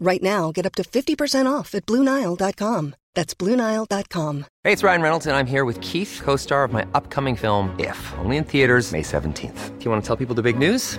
Right now, get up to 50% off at BlueNile.com. That's BlueNile.com. Hey, it's Ryan Reynolds, and I'm here with Keith, co star of my upcoming film, If, only in theaters, May 17th. Do you want to tell people the big news?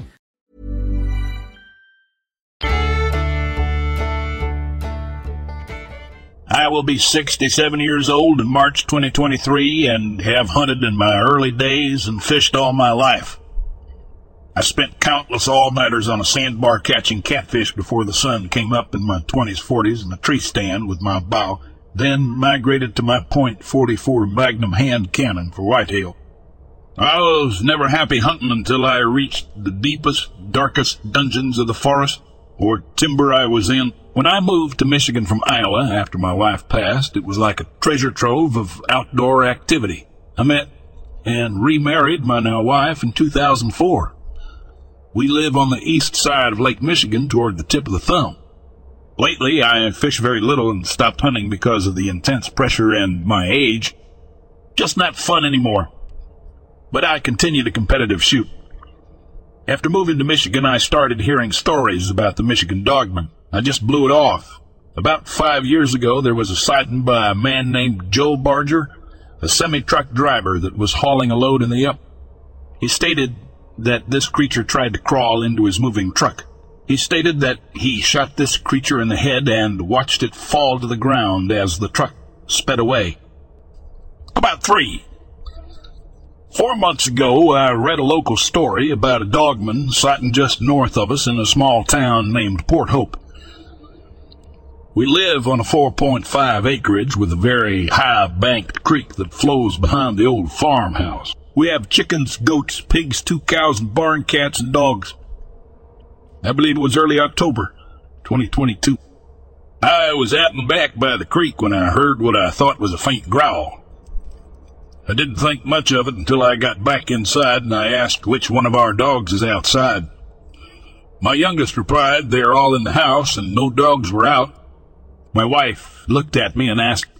I will be 67 years old in March 2023 and have hunted in my early days and fished all my life. I spent countless all-nighters on a sandbar catching catfish before the sun came up in my 20s, 40s in a tree stand with my bow, then migrated to my .44 Magnum hand cannon for whitetail. I was never happy hunting until I reached the deepest, darkest dungeons of the forest or timber I was in. When I moved to Michigan from Iowa after my wife passed, it was like a treasure trove of outdoor activity. I met and remarried my now wife in 2004. We live on the east side of Lake Michigan toward the tip of the thumb. Lately, I fish very little and stopped hunting because of the intense pressure and my age. Just not fun anymore. But I continue to competitive shoot. After moving to Michigan, I started hearing stories about the Michigan dogman. I just blew it off. About five years ago, there was a sighting by a man named Joe Barger, a semi-truck driver that was hauling a load in the up. He stated that this creature tried to crawl into his moving truck. He stated that he shot this creature in the head and watched it fall to the ground as the truck sped away. About three. Four months ago, I read a local story about a dogman sighting just north of us in a small town named Port Hope. We live on a 4.5 acreage with a very high banked creek that flows behind the old farmhouse. We have chickens, goats, pigs, two cows, and barn cats and dogs. I believe it was early October, 2022. I was out and back by the creek when I heard what I thought was a faint growl. I didn't think much of it until I got back inside and I asked which one of our dogs is outside. My youngest replied they are all in the house and no dogs were out. My wife looked at me and asked,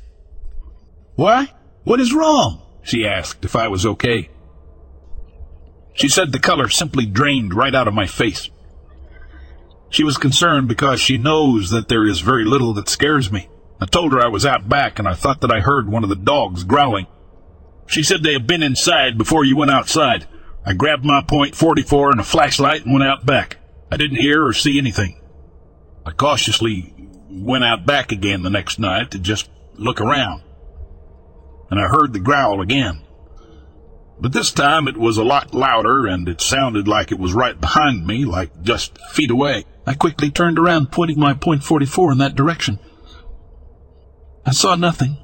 Why? What is wrong? She asked if I was okay. She said the color simply drained right out of my face. She was concerned because she knows that there is very little that scares me. I told her I was out back and I thought that I heard one of the dogs growling. She said they had been inside before you went outside. I grabbed my point 44 and a flashlight and went out back. I didn't hear or see anything. I cautiously went out back again the next night to just look around. And I heard the growl again. But this time it was a lot louder and it sounded like it was right behind me, like just feet away. I quickly turned around, pointing my point 44 in that direction. I saw nothing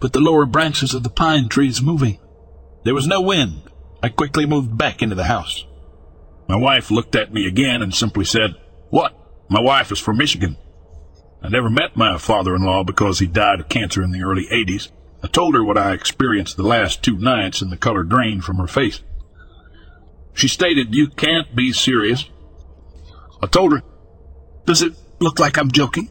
but the lower branches of the pine trees moving. There was no wind. I quickly moved back into the house. My wife looked at me again and simply said, What? My wife is from Michigan. I never met my father-in-law because he died of cancer in the early 80s. I told her what I experienced the last two nights and the color drained from her face. She stated, You can't be serious. I told her, Does it look like I'm joking?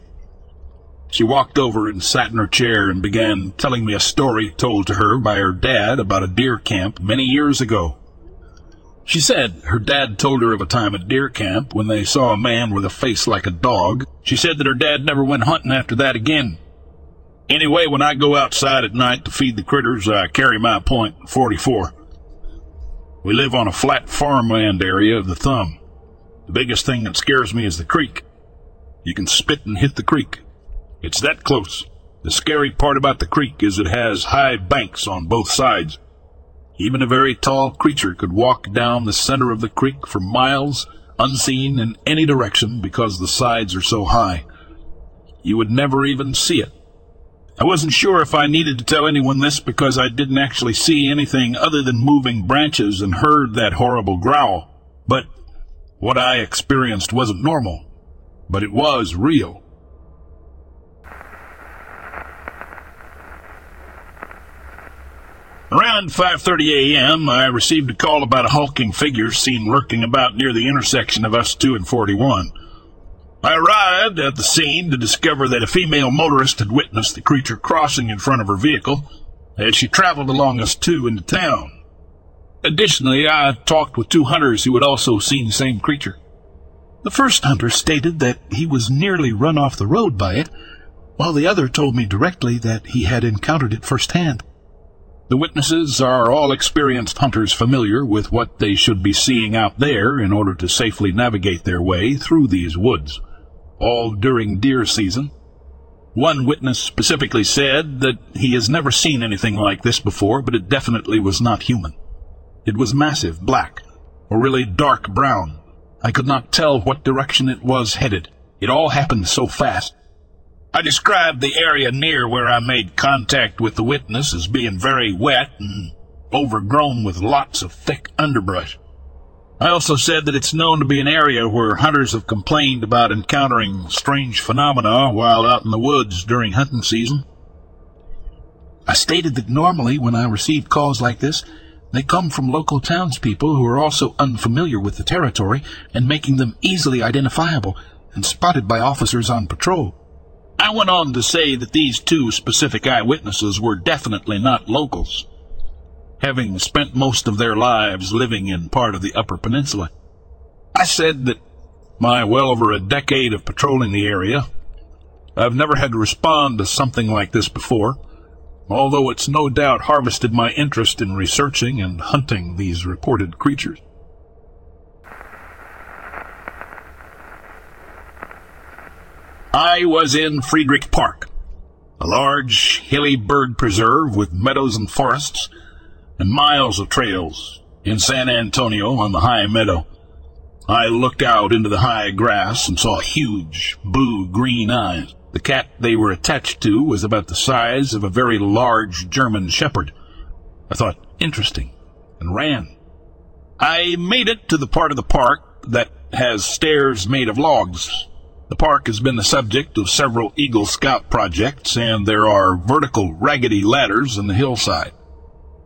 She walked over and sat in her chair and began telling me a story told to her by her dad about a deer camp many years ago. She said her dad told her of a time at deer camp when they saw a man with a face like a dog. She said that her dad never went hunting after that again. Anyway, when I go outside at night to feed the critters, I carry my point 44. We live on a flat farmland area of the thumb. The biggest thing that scares me is the creek. You can spit and hit the creek. It's that close. The scary part about the creek is it has high banks on both sides. Even a very tall creature could walk down the center of the creek for miles unseen in any direction because the sides are so high. You would never even see it. I wasn't sure if I needed to tell anyone this because I didn't actually see anything other than moving branches and heard that horrible growl. But what I experienced wasn't normal, but it was real. Around 5:30 a.m., I received a call about a hulking figure seen lurking about near the intersection of us 2 and 41. I arrived at the scene to discover that a female motorist had witnessed the creature crossing in front of her vehicle as she traveled along us two into town. Additionally, I talked with two hunters who had also seen the same creature. The first hunter stated that he was nearly run off the road by it, while the other told me directly that he had encountered it firsthand. The witnesses are all experienced hunters familiar with what they should be seeing out there in order to safely navigate their way through these woods all during deer season. One witness specifically said that he has never seen anything like this before, but it definitely was not human. It was massive, black, or really dark brown. I could not tell what direction it was headed. It all happened so fast. I described the area near where I made contact with the witness as being very wet and overgrown with lots of thick underbrush. I also said that it's known to be an area where hunters have complained about encountering strange phenomena while out in the woods during hunting season. I stated that normally when I receive calls like this, they come from local townspeople who are also unfamiliar with the territory and making them easily identifiable and spotted by officers on patrol. I went on to say that these two specific eyewitnesses were definitely not locals having spent most of their lives living in part of the Upper Peninsula. I said that my well over a decade of patrolling the area, I've never had to respond to something like this before, although it's no doubt harvested my interest in researching and hunting these reported creatures. I was in Friedrich Park, a large, hilly bird preserve with meadows and forests and miles of trails in San Antonio on the high meadow. I looked out into the high grass and saw huge, blue green eyes. The cat they were attached to was about the size of a very large German shepherd. I thought, interesting, and ran. I made it to the part of the park that has stairs made of logs. The park has been the subject of several Eagle Scout projects, and there are vertical raggedy ladders in the hillside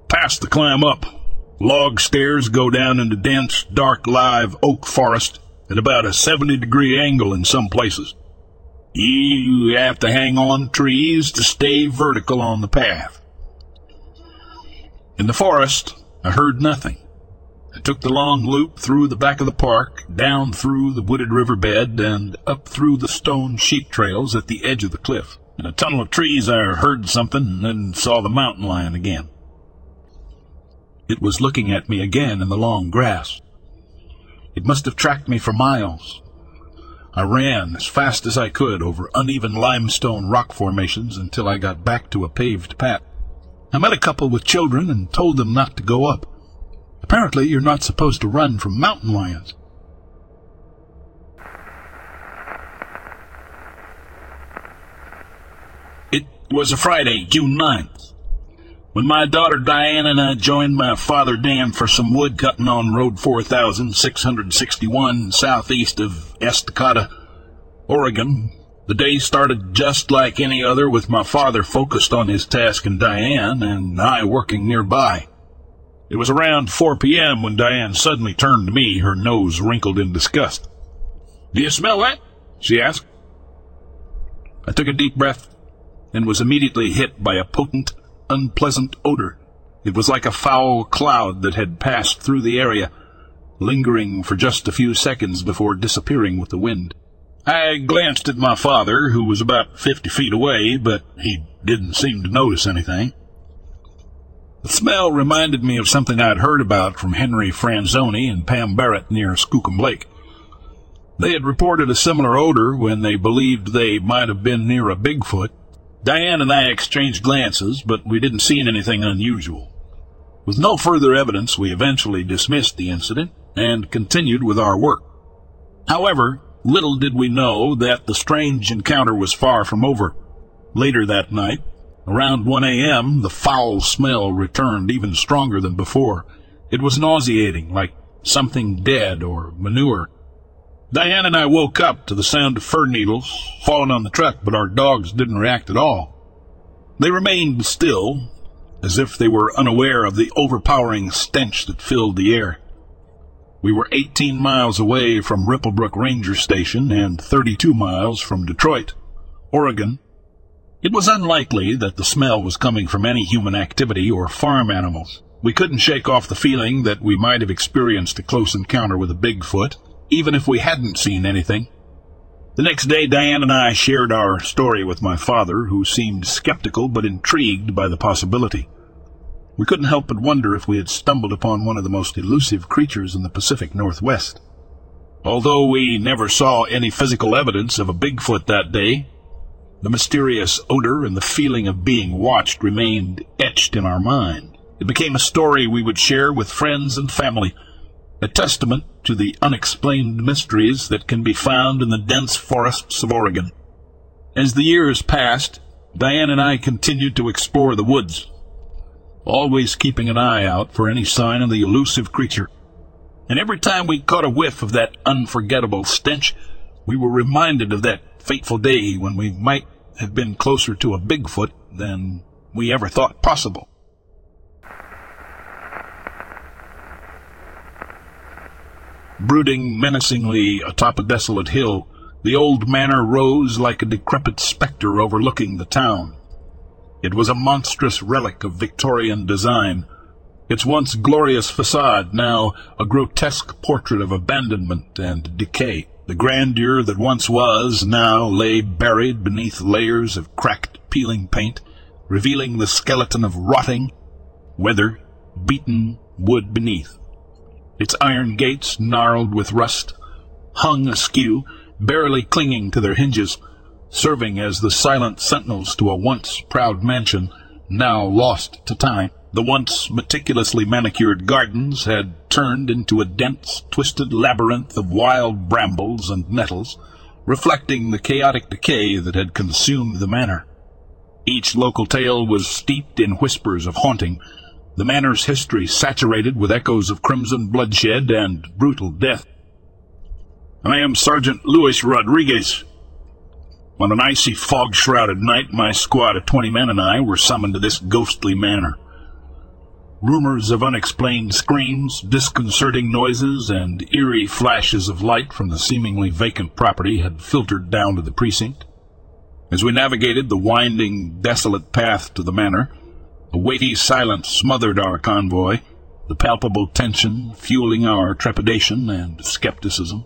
past the climb up. Log stairs go down into dense, dark, live oak forest at about a 70 degree angle in some places. You have to hang on trees to stay vertical on the path. In the forest, I heard nothing. I took the long loop through the back of the park, down through the wooded riverbed, and up through the stone sheep trails at the edge of the cliff. In a tunnel of trees, I heard something and saw the mountain lion again. It was looking at me again in the long grass. It must have tracked me for miles. I ran as fast as I could over uneven limestone rock formations until I got back to a paved path. I met a couple with children and told them not to go up. Apparently, you're not supposed to run from mountain lions. It was a Friday, June 9th, when my daughter Diane and I joined my father Dan for some wood cutting on Road 4661 southeast of Estacada, Oregon. The day started just like any other with my father focused on his task and Diane and I working nearby. It was around 4 p.m. when Diane suddenly turned to me, her nose wrinkled in disgust. Do you smell that? she asked. I took a deep breath and was immediately hit by a potent, unpleasant odor. It was like a foul cloud that had passed through the area, lingering for just a few seconds before disappearing with the wind. I glanced at my father, who was about fifty feet away, but he didn't seem to notice anything. The smell reminded me of something I'd heard about from Henry Franzoni and Pam Barrett near Skookum Lake. They had reported a similar odor when they believed they might have been near a Bigfoot, Diane and I exchanged glances, but we didn't see anything unusual. With no further evidence, we eventually dismissed the incident and continued with our work. However, little did we know that the strange encounter was far from over. Later that night, around 1 a.m., the foul smell returned even stronger than before. It was nauseating, like something dead or manure. Diane and I woke up to the sound of fir needles falling on the truck, but our dogs didn't react at all. They remained still, as if they were unaware of the overpowering stench that filled the air. We were 18 miles away from Ripplebrook Ranger Station and 32 miles from Detroit, Oregon. It was unlikely that the smell was coming from any human activity or farm animals. We couldn't shake off the feeling that we might have experienced a close encounter with a Bigfoot even if we hadn't seen anything. The next day, Diane and I shared our story with my father, who seemed skeptical but intrigued by the possibility. We couldn't help but wonder if we had stumbled upon one of the most elusive creatures in the Pacific Northwest. Although we never saw any physical evidence of a Bigfoot that day, the mysterious odor and the feeling of being watched remained etched in our mind. It became a story we would share with friends and family a testament to the unexplained mysteries that can be found in the dense forests of Oregon. As the years passed, Diane and I continued to explore the woods, always keeping an eye out for any sign of the elusive creature. And every time we caught a whiff of that unforgettable stench, we were reminded of that fateful day when we might have been closer to a Bigfoot than we ever thought possible. Brooding menacingly atop a desolate hill, the old manor rose like a decrepit spectre overlooking the town. It was a monstrous relic of Victorian design, its once glorious facade now a grotesque portrait of abandonment and decay. The grandeur that once was now lay buried beneath layers of cracked, peeling paint, revealing the skeleton of rotting, weather, beaten wood beneath. Its iron gates, gnarled with rust, hung askew, barely clinging to their hinges, serving as the silent sentinels to a once proud mansion, now lost to time. The once meticulously manicured gardens had turned into a dense, twisted labyrinth of wild brambles and nettles, reflecting the chaotic decay that had consumed the manor. Each local tale was steeped in whispers of haunting, the manor's history saturated with echoes of crimson bloodshed and brutal death. I am Sergeant Luis Rodriguez. On an icy, fog-shrouded night, my squad of twenty men and I were summoned to this ghostly manor. Rumors of unexplained screams, disconcerting noises, and eerie flashes of light from the seemingly vacant property had filtered down to the precinct. As we navigated the winding, desolate path to the manor, a weighty silence smothered our convoy, the palpable tension fueling our trepidation and skepticism.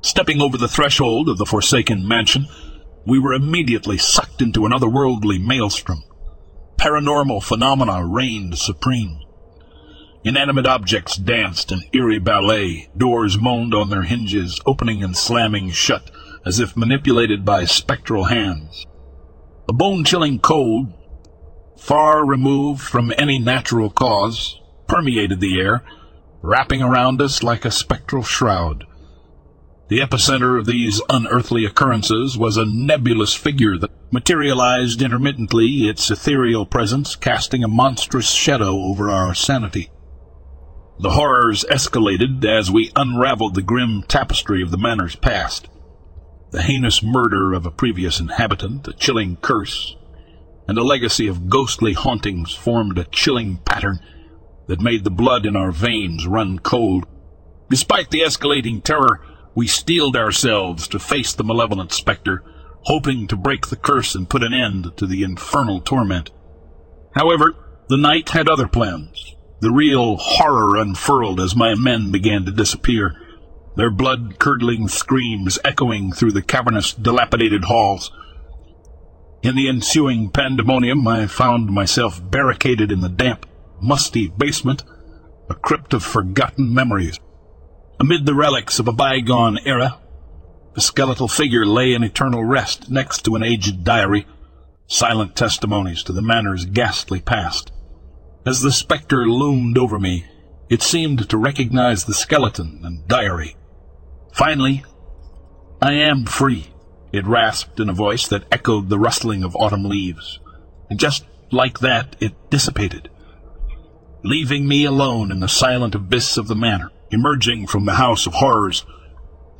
Stepping over the threshold of the forsaken mansion, we were immediately sucked into an otherworldly maelstrom. Paranormal phenomena reigned supreme. Inanimate objects danced an eerie ballet, doors moaned on their hinges, opening and slamming shut as if manipulated by spectral hands. A bone-chilling cold, far removed from any natural cause, permeated the air, wrapping around us like a spectral shroud. The epicenter of these unearthly occurrences was a nebulous figure that materialized intermittently, its ethereal presence casting a monstrous shadow over our sanity. The horrors escalated as we unraveled the grim tapestry of the manor's past. The heinous murder of a previous inhabitant, a chilling curse, and a legacy of ghostly hauntings formed a chilling pattern that made the blood in our veins run cold. Despite the escalating terror, we steeled ourselves to face the malevolent spectre, hoping to break the curse and put an end to the infernal torment. However, the night had other plans. The real horror unfurled as my men began to disappear, their blood-curdling screams echoing through the cavernous, dilapidated halls. In the ensuing pandemonium, I found myself barricaded in the damp, musty basement, a crypt of forgotten memories. Amid the relics of a bygone era, the skeletal figure lay in eternal rest next to an aged diary, silent testimonies to the manor's ghastly past. As the spectre loomed over me, it seemed to recognize the skeleton and diary. Finally, I am free, it rasped in a voice that echoed the rustling of autumn leaves. And just like that, it dissipated, leaving me alone in the silent abyss of the manor. Emerging from the house of horrors,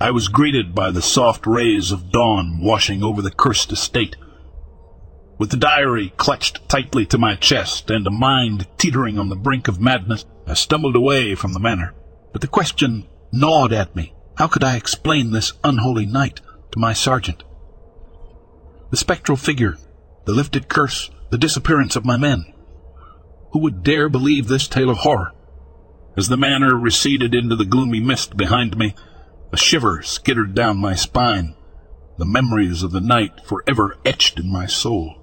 I was greeted by the soft rays of dawn washing over the cursed estate. With the diary clutched tightly to my chest and a mind teetering on the brink of madness, I stumbled away from the manor. But the question gnawed at me. How could I explain this unholy night to my sergeant? The spectral figure, the lifted curse, the disappearance of my men. Who would dare believe this tale of horror? As the manor receded into the gloomy mist behind me, a shiver skittered down my spine, the memories of the night forever etched in my soul.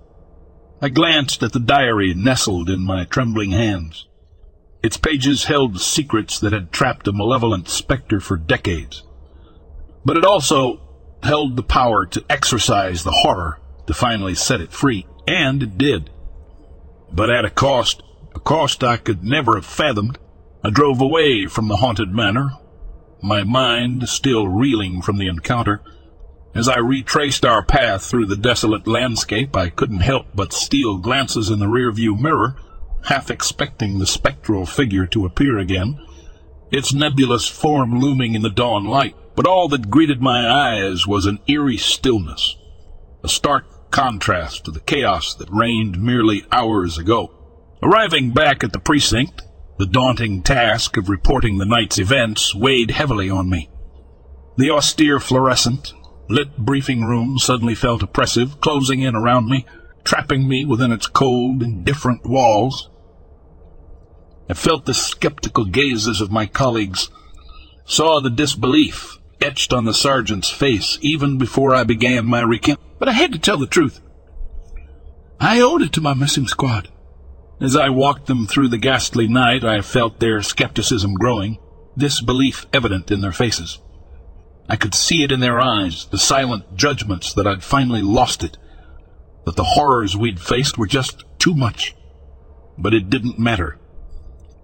I glanced at the diary nestled in my trembling hands. Its pages held secrets that had trapped a malevolent spectre for decades. But it also held the power to exorcise the horror to finally set it free, and it did. But at a cost, a cost I could never have fathomed. I drove away from the haunted manor, my mind still reeling from the encounter. As I retraced our path through the desolate landscape, I couldn't help but steal glances in the rearview mirror, half expecting the spectral figure to appear again, its nebulous form looming in the dawn light. But all that greeted my eyes was an eerie stillness, a stark contrast to the chaos that reigned merely hours ago. Arriving back at the precinct, the daunting task of reporting the night's events weighed heavily on me. The austere fluorescent, lit briefing room suddenly felt oppressive, closing in around me, trapping me within its cold, indifferent walls. I felt the skeptical gazes of my colleagues, saw the disbelief etched on the sergeant's face even before I began my recount. But I had to tell the truth. I owed it to my missing squad. As I walked them through the ghastly night, I felt their skepticism growing, disbelief evident in their faces. I could see it in their eyes, the silent judgments that I'd finally lost it, that the horrors we'd faced were just too much. But it didn't matter.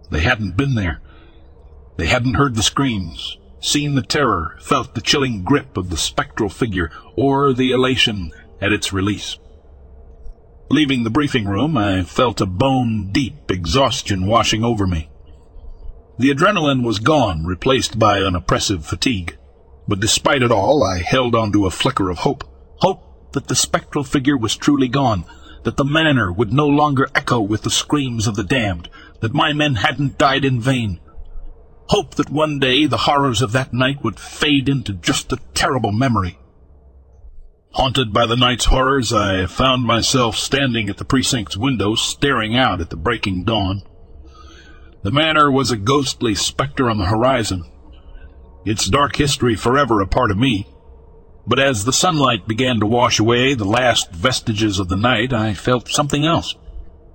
They hadn't been there. They hadn't heard the screams, seen the terror, felt the chilling grip of the spectral figure, or the elation at its release. Leaving the briefing room, I felt a bone-deep exhaustion washing over me. The adrenaline was gone, replaced by an oppressive fatigue. But despite it all, I held on to a flicker of hope. Hope that the spectral figure was truly gone, that the manor would no longer echo with the screams of the damned, that my men hadn't died in vain. Hope that one day the horrors of that night would fade into just a terrible memory. Haunted by the night's horrors, I found myself standing at the precinct's window, staring out at the breaking dawn. The manor was a ghostly specter on the horizon, its dark history forever a part of me. But as the sunlight began to wash away the last vestiges of the night, I felt something else.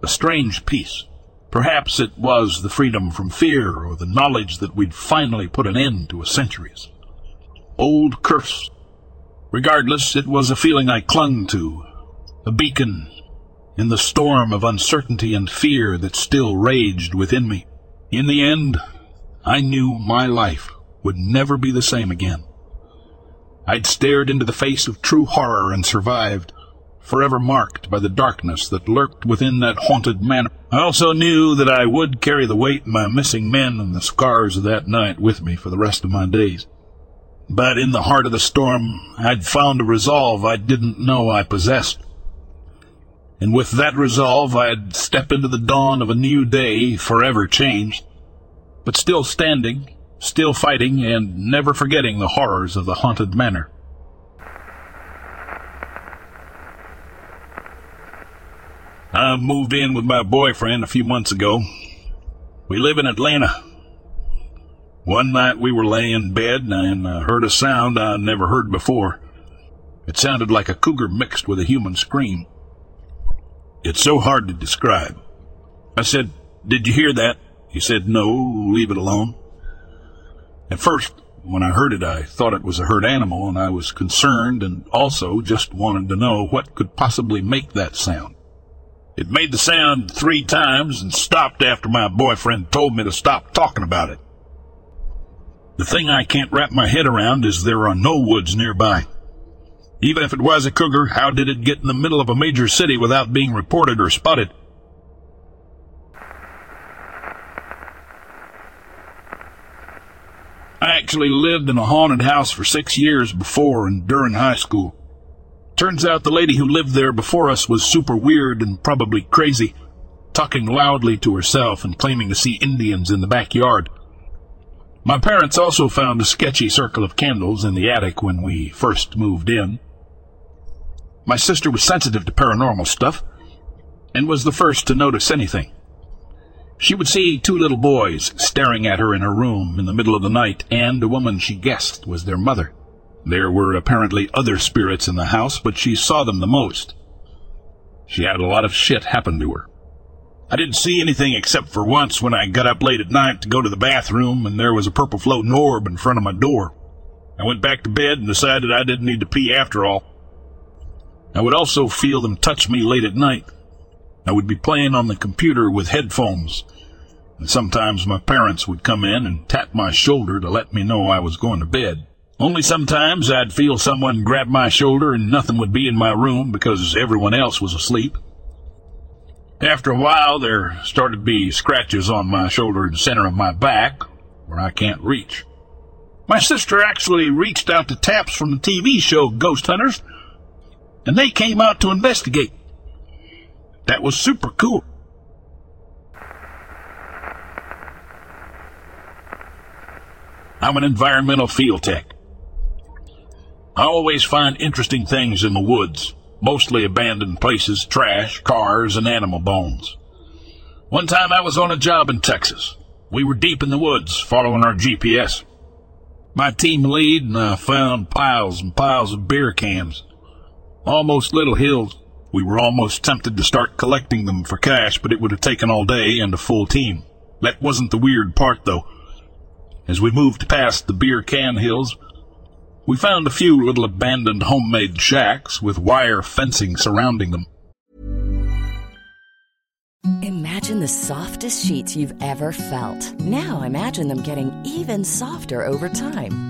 A strange peace. Perhaps it was the freedom from fear or the knowledge that we'd finally put an end to a centuries. Old curse. Regardless, it was a feeling I clung to, a beacon in the storm of uncertainty and fear that still raged within me. In the end, I knew my life would never be the same again. I'd stared into the face of true horror and survived, forever marked by the darkness that lurked within that haunted manor. I also knew that I would carry the weight of my missing men and the scars of that night with me for the rest of my days. But in the heart of the storm, I'd found a resolve I didn't know I possessed. And with that resolve, I'd step into the dawn of a new day, forever changed, but still standing, still fighting, and never forgetting the horrors of the haunted manor. I moved in with my boyfriend a few months ago. We live in Atlanta. One night we were laying in bed and I heard a sound I never heard before. It sounded like a cougar mixed with a human scream. It's so hard to describe. I said, Did you hear that? He said, No, leave it alone. At first, when I heard it, I thought it was a hurt animal, and I was concerned and also just wanted to know what could possibly make that sound. It made the sound three times and stopped after my boyfriend told me to stop talking about it. The thing I can't wrap my head around is there are no woods nearby. Even if it was a cougar, how did it get in the middle of a major city without being reported or spotted? I actually lived in a haunted house for six years before and during high school. Turns out the lady who lived there before us was super weird and probably crazy, talking loudly to herself and claiming to see Indians in the backyard. My parents also found a sketchy circle of candles in the attic when we first moved in. My sister was sensitive to paranormal stuff and was the first to notice anything. She would see two little boys staring at her in her room in the middle of the night, and a woman she guessed was their mother. There were apparently other spirits in the house, but she saw them the most. She had a lot of shit happen to her. I didn't see anything except for once when I got up late at night to go to the bathroom and there was a purple floating orb in front of my door. I went back to bed and decided I didn't need to pee after all. I would also feel them touch me late at night. I would be playing on the computer with headphones, and sometimes my parents would come in and tap my shoulder to let me know I was going to bed. Only sometimes I'd feel someone grab my shoulder and nothing would be in my room because everyone else was asleep. After a while, there started to be scratches on my shoulder and center of my back where I can't reach. My sister actually reached out to TAPS from the TV show Ghost Hunters, and they came out to investigate. That was super cool. I'm an environmental field tech. I always find interesting things in the woods, mostly abandoned places, trash, cars, and animal bones. One time I was on a job in Texas. We were deep in the woods following our GPS. My team lead and I found piles and piles of beer cans. Almost little hills. We were almost tempted to start collecting them for cash, but it would have taken all day and a full team. That wasn't the weird part, though. As we moved past the beer can hills, we found a few little abandoned homemade shacks with wire fencing surrounding them. Imagine the softest sheets you've ever felt. Now imagine them getting even softer over time.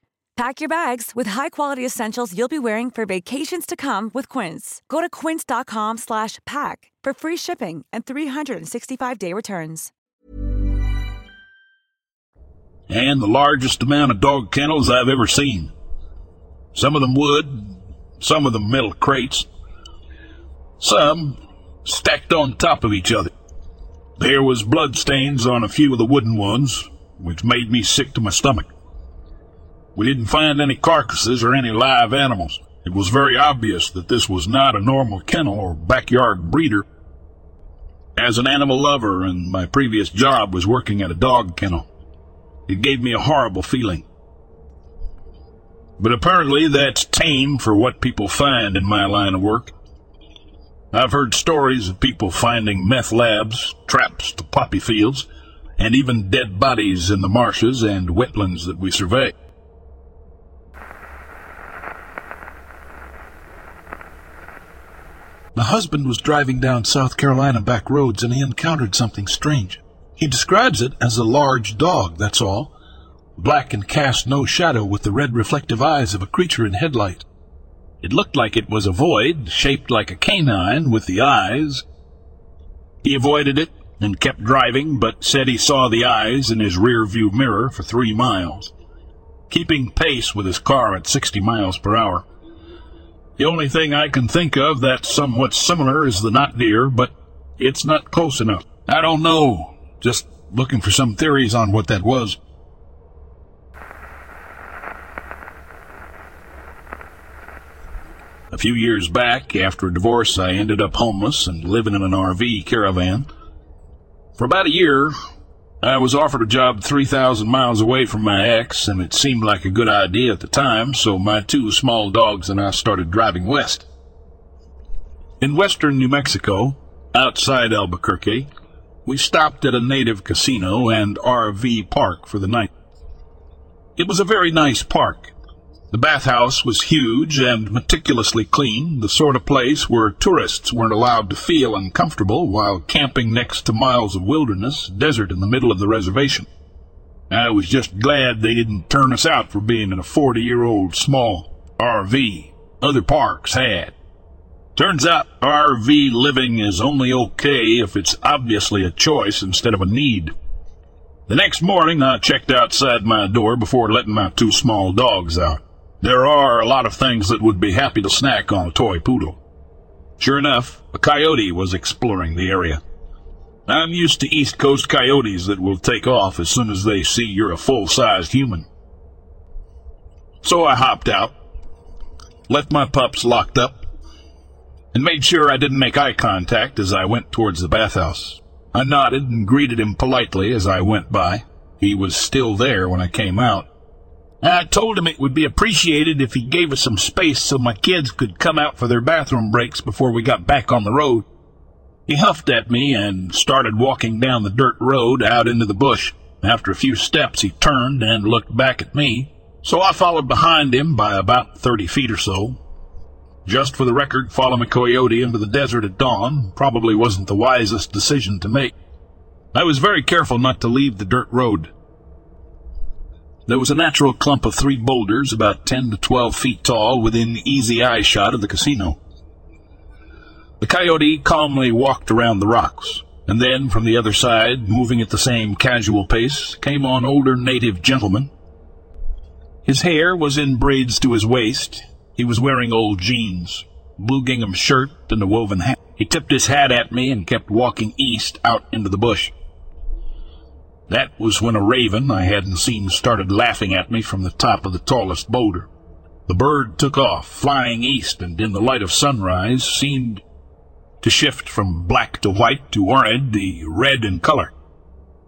Pack your bags with high-quality essentials you'll be wearing for vacations to come with Quince. Go to quince.com slash pack for free shipping and 365-day returns. And the largest amount of dog kennels I've ever seen. Some of them wood, some of them metal crates, some stacked on top of each other. There was blood stains on a few of the wooden ones, which made me sick to my stomach. We didn't find any carcasses or any live animals. It was very obvious that this was not a normal kennel or backyard breeder. As an animal lover and my previous job was working at a dog kennel, it gave me a horrible feeling. But apparently that's tame for what people find in my line of work. I've heard stories of people finding meth labs, traps to poppy fields, and even dead bodies in the marshes and wetlands that we survey. My husband was driving down South Carolina back roads and he encountered something strange. He describes it as a large dog, that's all. Black and cast no shadow with the red reflective eyes of a creature in headlight. It looked like it was a void, shaped like a canine with the eyes. He avoided it and kept driving, but said he saw the eyes in his rear view mirror for three miles, keeping pace with his car at 60 miles per hour. The only thing I can think of that's somewhat similar is the not deer, but it's not close enough. I don't know. Just looking for some theories on what that was. A few years back, after a divorce, I ended up homeless and living in an RV caravan. For about a year, I was offered a job 3,000 miles away from my ex, and it seemed like a good idea at the time, so my two small dogs and I started driving west. In western New Mexico, outside Albuquerque, we stopped at a native casino and RV park for the night. It was a very nice park, the bathhouse was huge and meticulously clean, the sort of place where tourists weren't allowed to feel uncomfortable while camping next to miles of wilderness, desert in the middle of the reservation. I was just glad they didn't turn us out for being in a 40-year-old small RV other parks had. Turns out RV living is only okay if it's obviously a choice instead of a need. The next morning I checked outside my door before letting my two small dogs out. There are a lot of things that would be happy to snack on a toy poodle. Sure enough, a coyote was exploring the area. I'm used to East Coast coyotes that will take off as soon as they see you're a full-sized human. So I hopped out, left my pups locked up, and made sure I didn't make eye contact as I went towards the bathhouse. I nodded and greeted him politely as I went by. He was still there when I came out. I told him it would be appreciated if he gave us some space so my kids could come out for their bathroom breaks before we got back on the road. He huffed at me and started walking down the dirt road out into the bush. After a few steps, he turned and looked back at me, so I followed behind him by about 30 feet or so. Just for the record, following a coyote into the desert at dawn probably wasn't the wisest decision to make. I was very careful not to leave the dirt road. There was a natural clump of three boulders about 10 to 12 feet tall within easy eye shot of the casino. The coyote calmly walked around the rocks, and then from the other side, moving at the same casual pace, came on older native gentleman. His hair was in braids to his waist. He was wearing old jeans, blue gingham shirt, and a woven hat. He tipped his hat at me and kept walking east out into the bush. That was when a raven I hadn't seen started laughing at me from the top of the tallest boulder. The bird took off, flying east, and in the light of sunrise seemed to shift from black to white to orange to red in color.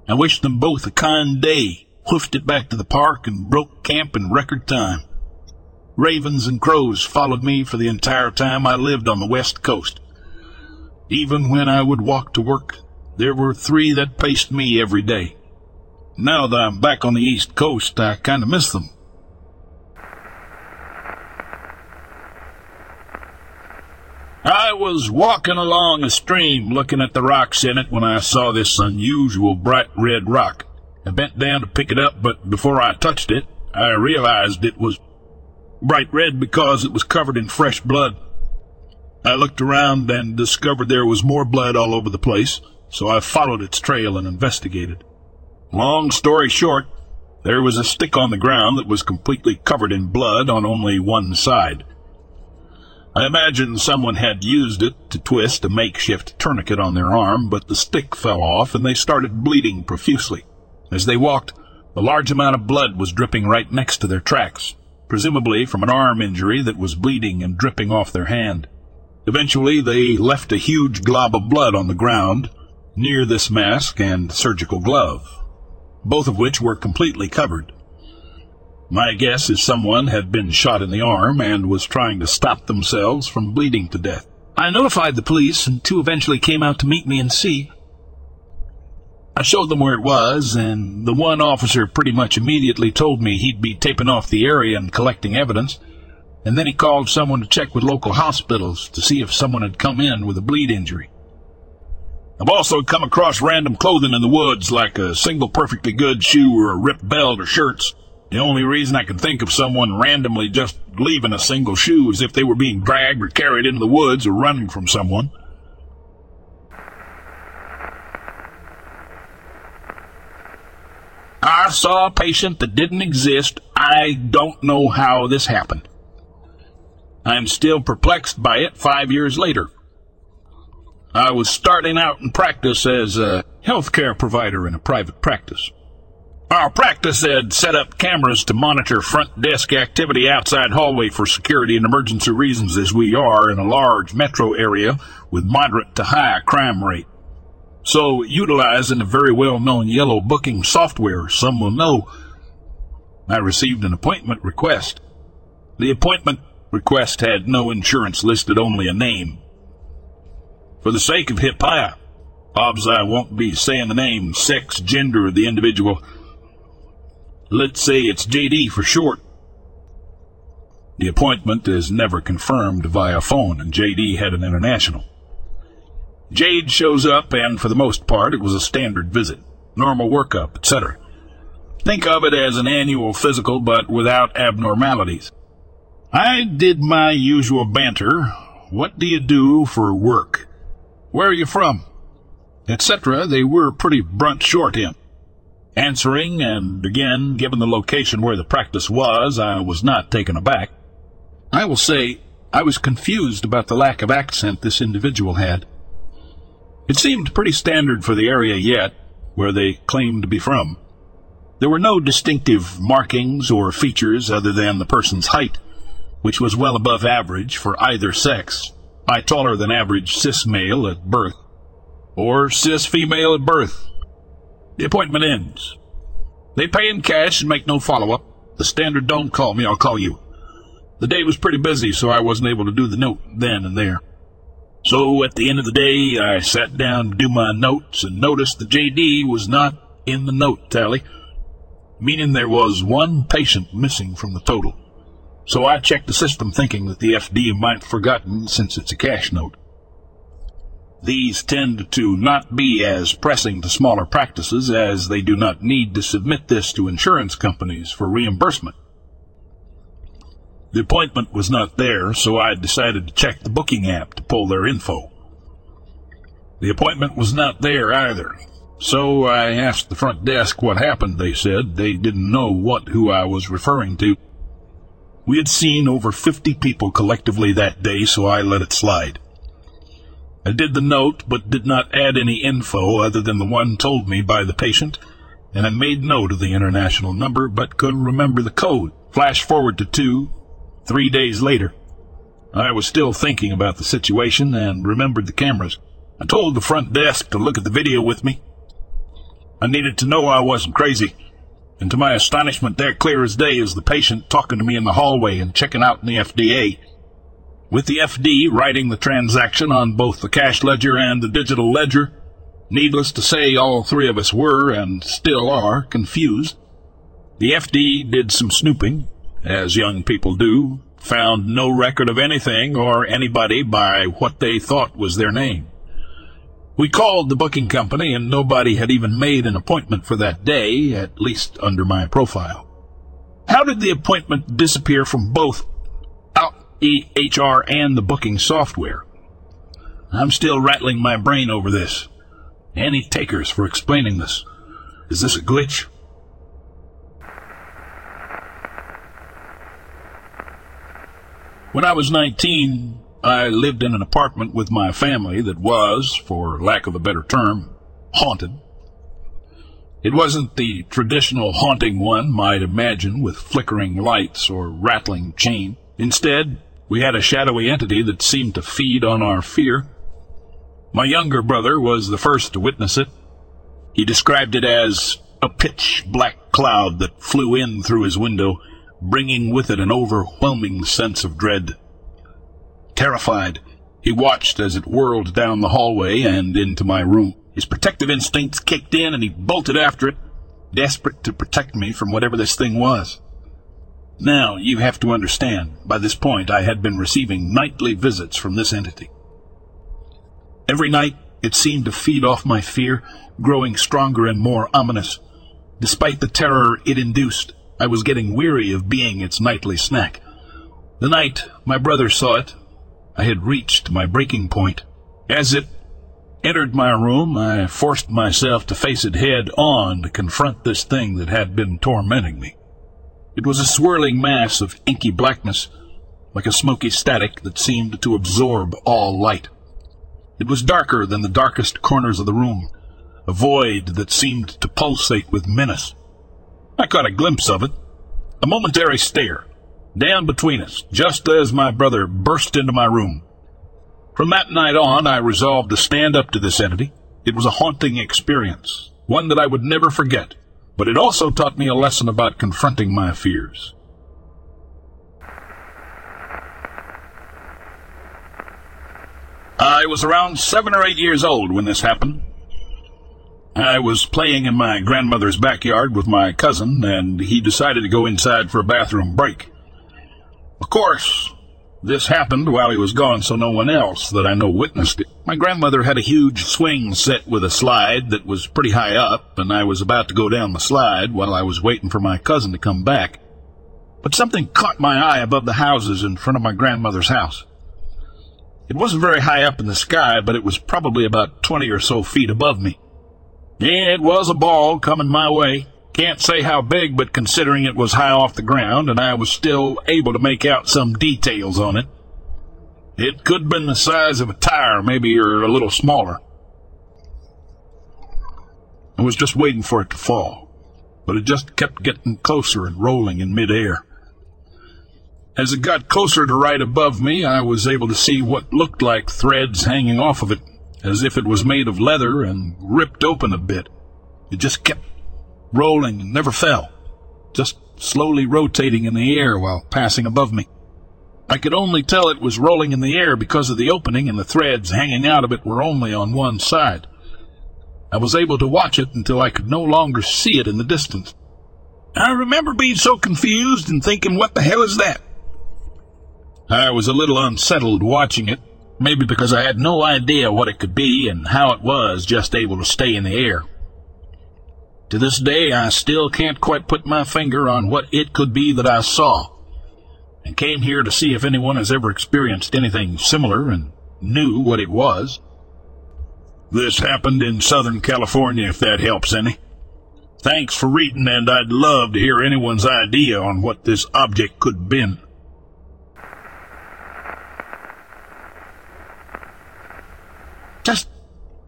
I wished them both a kind day, hoofed it back to the park, and broke camp in record time. Ravens and crows followed me for the entire time I lived on the west coast. Even when I would walk to work, there were three that paced me every day. Now that I'm back on the east coast, I kind of miss them. I was walking along a stream looking at the rocks in it when I saw this unusual bright red rock. I bent down to pick it up, but before I touched it, I realized it was bright red because it was covered in fresh blood. I looked around and discovered there was more blood all over the place, so I followed its trail and investigated. Long story short, there was a stick on the ground that was completely covered in blood on only one side. I imagine someone had used it to twist a makeshift tourniquet on their arm, but the stick fell off and they started bleeding profusely. As they walked, a large amount of blood was dripping right next to their tracks, presumably from an arm injury that was bleeding and dripping off their hand. Eventually, they left a huge glob of blood on the ground near this mask and surgical glove, both of which were completely covered. My guess is someone had been shot in the arm and was trying to stop themselves from bleeding to death. I notified the police, and two eventually came out to meet me and see. I showed them where it was, and the one officer pretty much immediately told me he'd be taping off the area and collecting evidence, and then he called someone to check with local hospitals to see if someone had come in with a bleed injury. I've also come across random clothing in the woods, like a single perfectly good shoe or a ripped belt or shirts. The only reason I can think of someone randomly just leaving a single shoe is if they were being dragged or carried into the woods or running from someone. I saw a patient that didn't exist. I don't know how this happened. I'm still perplexed by it five years later. I was starting out in practice as a healthcare provider in a private practice. Our practice had set up cameras to monitor front desk activity outside hallway for security and emergency reasons as we are in a large metro area with moderate to high crime rate. So, utilizing a very well-known yellow booking software some will know, I received an appointment request. The appointment request had no insurance listed, only a name. For the sake of HIPAA, obs I won't be saying the name, sex, gender of the individual, Let's say it's JD for short. The appointment is never confirmed via phone, and JD had an international. JD shows up, and for the most part, it was a standard visit, normal workup, etc. Think of it as an annual physical, but without abnormalities. I did my usual banter. What do you do for work? Where are you from? Etc. They were pretty brunt short in. Answering, and again, given the location where the practice was, I was not taken aback. I will say, I was confused about the lack of accent this individual had. It seemed pretty standard for the area yet, where they claimed to be from. There were no distinctive markings or features other than the person's height, which was well above average for either sex, I taller than average cis male at birth, or cis female at birth, the appointment ends. They pay in cash and make no follow-up. The standard don't call me, I'll call you. The day was pretty busy, so I wasn't able to do the note then and there. So at the end of the day, I sat down to do my notes and noticed the JD was not in the note tally, meaning there was one patient missing from the total. So I checked the system thinking that the FD might have forgotten since it's a cash note. These tend to not be as pressing to smaller practices as they do not need to submit this to insurance companies for reimbursement. The appointment was not there, so I decided to check the booking app to pull their info. The appointment was not there either, so I asked the front desk what happened. They said they didn't know what who I was referring to. We had seen over 50 people collectively that day, so I let it slide. I did the note, but did not add any info other than the one told me by the patient, and I made note of the international number, but couldn't remember the code. Flash forward to two, three days later. I was still thinking about the situation and remembered the cameras. I told the front desk to look at the video with me. I needed to know I wasn't crazy. And to my astonishment, there clear as day is the patient talking to me in the hallway and checking out in the FDA. With the FD writing the transaction on both the cash ledger and the digital ledger, needless to say, all three of us were, and still are, confused. The FD did some snooping, as young people do, found no record of anything or anybody by what they thought was their name. We called the booking company and nobody had even made an appointment for that day, at least under my profile. How did the appointment disappear from both EHR and the booking software? I'm still rattling my brain over this. Any takers for explaining this? Is this a glitch? When I was 19, I lived in an apartment with my family that was, for lack of a better term, haunted. It wasn't the traditional haunting one might imagine with flickering lights or rattling chain. Instead, we had a shadowy entity that seemed to feed on our fear. My younger brother was the first to witness it. He described it as a pitch black cloud that flew in through his window, bringing with it an overwhelming sense of dread. Terrified, he watched as it whirled down the hallway and into my room. His protective instincts kicked in and he bolted after it, desperate to protect me from whatever this thing was. Now, you have to understand, by this point I had been receiving nightly visits from this entity. Every night it seemed to feed off my fear, growing stronger and more ominous. Despite the terror it induced, I was getting weary of being its nightly snack. The night my brother saw it, I had reached my breaking point. As it entered my room, I forced myself to face it head on to confront this thing that had been tormenting me. It was a swirling mass of inky blackness, like a smoky static that seemed to absorb all light. It was darker than the darkest corners of the room, a void that seemed to pulsate with menace. I caught a glimpse of it, a momentary stare, down between us, just as my brother burst into my room. From that night on, I resolved to stand up to this entity. It was a haunting experience, one that I would never forget, but it also taught me a lesson about confronting my fears. I was around seven or eight years old when this happened. I was playing in my grandmother's backyard with my cousin, and he decided to go inside for a bathroom break. Of course, this happened while he was gone, so no one else that I know witnessed it. My grandmother had a huge swing set with a slide that was pretty high up, and I was about to go down the slide while I was waiting for my cousin to come back. But something caught my eye above the houses in front of my grandmother's house. It wasn't very high up in the sky, but it was probably about twenty or so feet above me. It was a ball coming my way. Can't say how big, but considering it was high off the ground and I was still able to make out some details on it, it could have been the size of a tire, maybe, or a little smaller. I was just waiting for it to fall, but it just kept getting closer and rolling in midair. As it got closer to right above me, I was able to see what looked like threads hanging off of it, as if it was made of leather and ripped open a bit. It just kept rolling and never fell, just slowly rotating in the air while passing above me. I could only tell it was rolling in the air because of the opening and the threads hanging out of it were only on one side. I was able to watch it until I could no longer see it in the distance. I remember being so confused and thinking, what the hell is that? I was a little unsettled watching it, maybe because I had no idea what it could be and how it was just able to stay in the air. To this day, I still can't quite put my finger on what it could be that I saw, and came here to see if anyone has ever experienced anything similar and knew what it was. This happened in Southern California, if that helps any. Thanks for reading, and I'd love to hear anyone's idea on what this object could have been. Just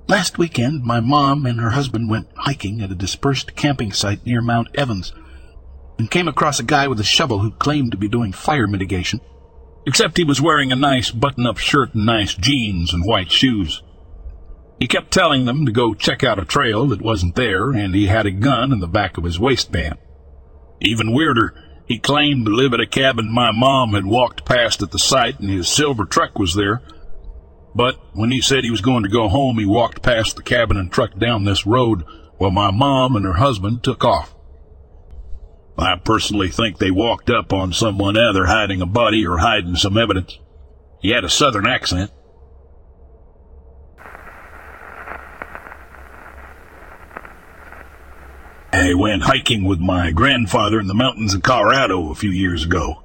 Last weekend, my mom and her husband went hiking at a dispersed camping site near Mount Evans and came across a guy with a shovel who claimed to be doing fire mitigation. except he was wearing a nice button-up shirt and nice jeans and white shoes. He kept telling them to go check out a trail that wasn't there, and he had a gun in the back of his waistband. Even weirder, he claimed to live at a cabin my mom had walked past at the site, and his silver truck was there. But when he said he was going to go home, he walked past the cabin and trucked down this road while my mom and her husband took off. I personally think they walked up on someone either hiding a body or hiding some evidence. He had a southern accent. I went hiking with my grandfather in the mountains of Colorado a few years ago.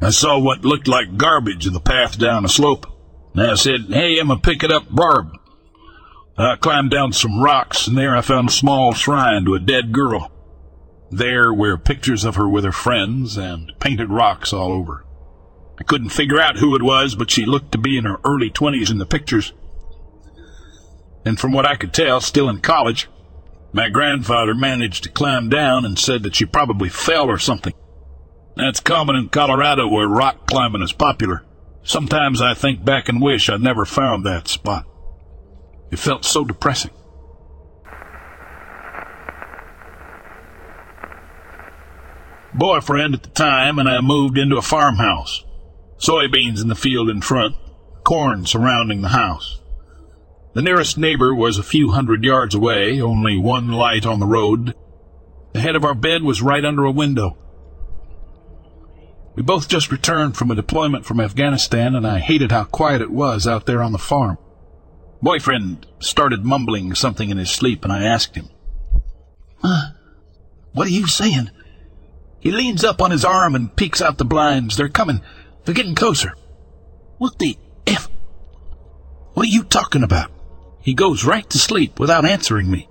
I saw what looked like garbage in the path down a slope. And I said, Hey, I'm gonna pick it up, Barb. I climbed down some rocks, and there I found a small shrine to a dead girl. There were pictures of her with her friends and painted rocks all over. I couldn't figure out who it was, but she looked to be in her early twenties in the pictures. And from what I could tell, still in college, my grandfather managed to climb down and said that she probably fell or something. That's common in Colorado where rock climbing is popular. Sometimes I think back and wish I'd never found that spot. It felt so depressing. boyfriend at the time, and I moved into a farmhouse. Soybeans in the field in front, corn surrounding the house. The nearest neighbor was a few hundred yards away, only one light on the road. The head of our bed was right under a window. We both just returned from a deployment from Afghanistan, and I hated how quiet it was out there on the farm. Boyfriend started mumbling something in his sleep, and I asked him, uh, What are you saying? He leans up on his arm and peeks out the blinds. They're coming. They're getting closer. What the F? What are you talking about? He goes right to sleep without answering me.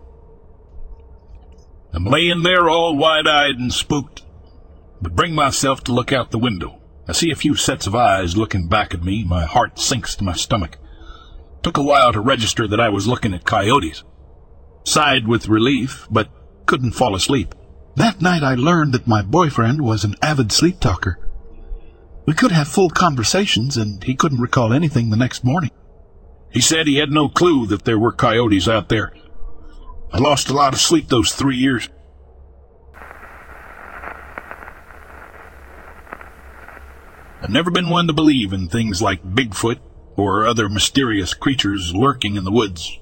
I'm laying there all wide-eyed and spooked, but bring myself to look out the window. I see a few sets of eyes looking back at me. My heart sinks to my stomach. Took a while to register that I was looking at coyotes. Sighed with relief, but couldn't fall asleep. That night I learned that my boyfriend was an avid sleep talker. We could have full conversations, and he couldn't recall anything the next morning. He said he had no clue that there were coyotes out there. I lost a lot of sleep those three years. I've never been one to believe in things like Bigfoot or other mysterious creatures lurking in the woods.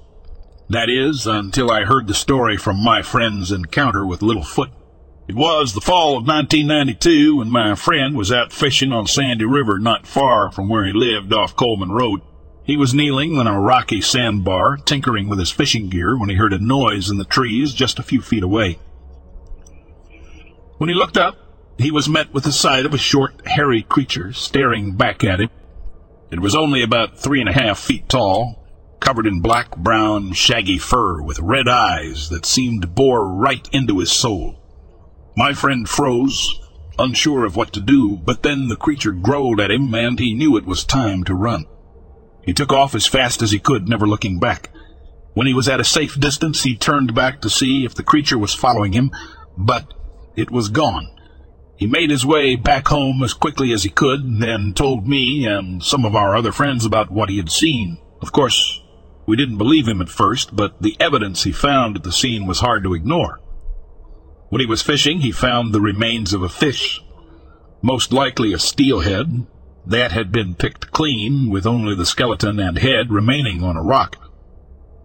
That is, until I heard the story from my friend's encounter with Littlefoot. It was the fall of 1992 when my friend was out fishing on Sandy River not far from where he lived off Coleman Road. He was kneeling on a rocky sandbar, tinkering with his fishing gear, when he heard a noise in the trees just a few feet away. When he looked up, he was met with the sight of a short, hairy creature staring back at him. It was only about three and a half feet tall, covered in black, brown, shaggy fur with red eyes that seemed to bore right into his soul. My friend froze, unsure of what to do, but then the creature growled at him, and he knew it was time to run. He took off as fast as he could, never looking back. When he was at a safe distance, he turned back to see if the creature was following him, but it was gone. He made his way back home as quickly as he could, then told me and some of our other friends about what he had seen. Of course, we didn't believe him at first, but the evidence he found at the scene was hard to ignore. When he was fishing, he found the remains of a fish, most likely a steelhead, that had been picked clean with only the skeleton and head remaining on a rock.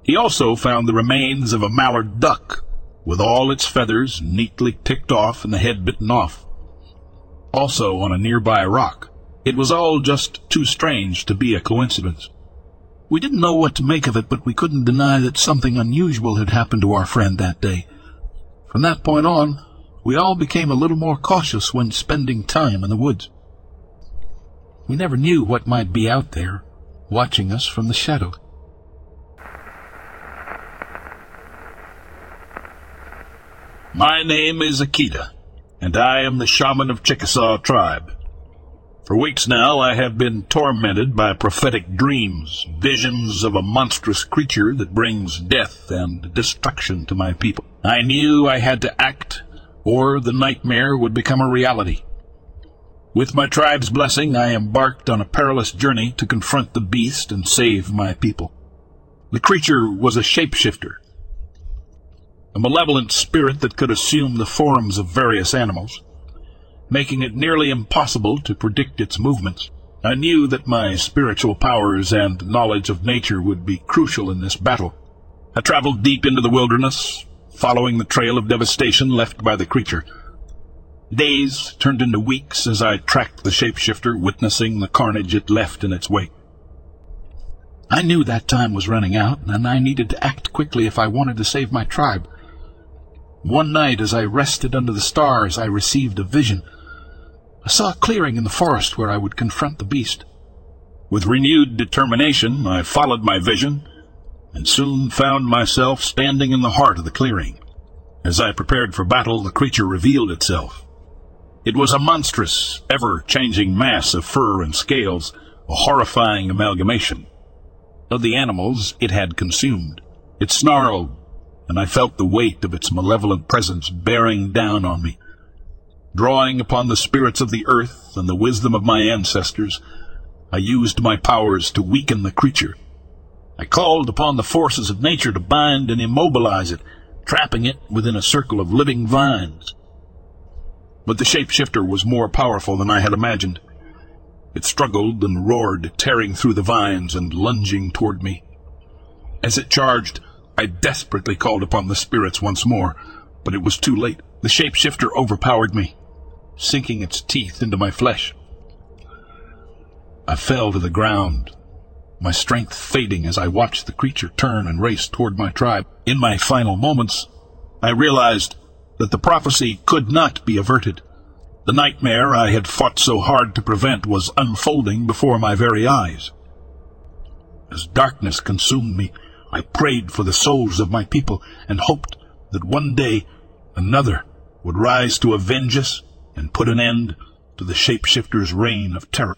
He also found the remains of a mallard duck, with all its feathers neatly ticked off and the head bitten off, also on a nearby rock. It was all just too strange to be a coincidence. We didn't know what to make of it, but we couldn't deny that something unusual had happened to our friend that day. From that point on, we all became a little more cautious when spending time in the woods. We never knew what might be out there, watching us from the shadow. My name is Akita, and I am the shaman of Chickasaw tribe. For weeks now I have been tormented by prophetic dreams, visions of a monstrous creature that brings death and destruction to my people. I knew I had to act, or the nightmare would become a reality. With my tribe's blessing, I embarked on a perilous journey to confront the beast and save my people. The creature was a shapeshifter, a malevolent spirit that could assume the forms of various animals, making it nearly impossible to predict its movements. I knew that my spiritual powers and knowledge of nature would be crucial in this battle. I traveled deep into the wilderness, following the trail of devastation left by the creature. Days turned into weeks as I tracked the shapeshifter, witnessing the carnage it left in its wake. I knew that time was running out, and I needed to act quickly if I wanted to save my tribe. One night, as I rested under the stars, I received a vision. I saw a clearing in the forest where I would confront the beast. With renewed determination, I followed my vision, and soon found myself standing in the heart of the clearing. As I prepared for battle, the creature revealed itself. It was a monstrous, ever-changing mass of fur and scales, a horrifying amalgamation of the animals it had consumed. It snarled, and I felt the weight of its malevolent presence bearing down on me. Drawing upon the spirits of the earth and the wisdom of my ancestors, I used my powers to weaken the creature. I called upon the forces of nature to bind and immobilize it, trapping it within a circle of living vines. But the shapeshifter was more powerful than I had imagined. It struggled and roared, tearing through the vines and lunging toward me. As it charged, I desperately called upon the spirits once more, but it was too late. The shapeshifter overpowered me, sinking its teeth into my flesh. I fell to the ground, my strength fading as I watched the creature turn and race toward my tribe. In my final moments, I realized that the prophecy could not be averted. The nightmare I had fought so hard to prevent was unfolding before my very eyes. As darkness consumed me, I prayed for the souls of my people and hoped that one day another would rise to avenge us and put an end to the shapeshifter's reign of terror.